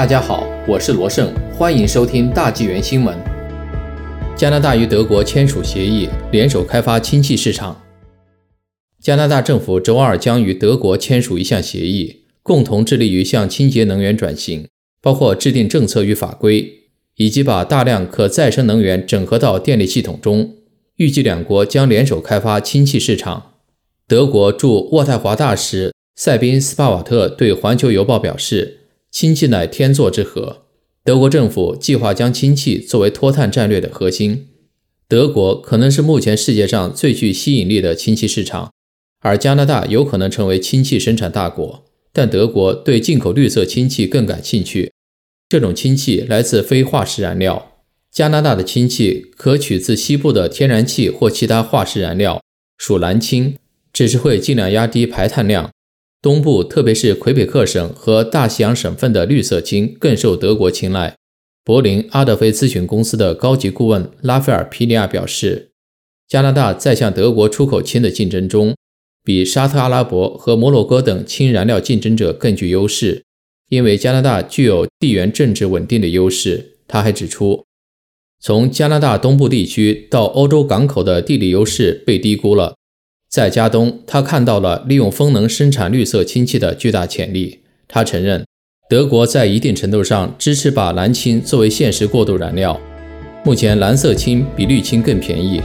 大家好，我是罗胜，欢迎收听大纪元新闻。加拿大与德国签署协议，联手开发氢气市场。加拿大政府周二将与德国签署一项协议，共同致力于向清洁能源转型，包括制定政策与法规，以及把大量可再生能源整合到电力系统中。预计两国将联手开发氢气市场。德国驻渥太华大使塞宾斯帕瓦特对《环球邮报》表示。氢气乃天作之合。德国政府计划将氢气作为脱碳战略的核心。德国可能是目前世界上最具吸引力的氢气市场，而加拿大有可能成为氢气生产大国。但德国对进口绿色氢气更感兴趣。这种氢气来自非化石燃料。加拿大的氢气可取自西部的天然气或其他化石燃料，属蓝氢，只是会尽量压低排碳量。东部，特别是魁北克省和大西洋省份的绿色氢更受德国青睐。柏林阿德菲咨询公司的高级顾问拉斐尔·皮尼亚表示，加拿大在向德国出口氢的竞争中，比沙特阿拉伯和摩洛哥等氢燃料竞争者更具优势，因为加拿大具有地缘政治稳定的优势。他还指出，从加拿大东部地区到欧洲港口的地理优势被低估了。在加东，他看到了利用风能生产绿色氢气的巨大潜力。他承认，德国在一定程度上支持把蓝氢作为现实过渡燃料。目前，蓝色氢比绿氢更便宜，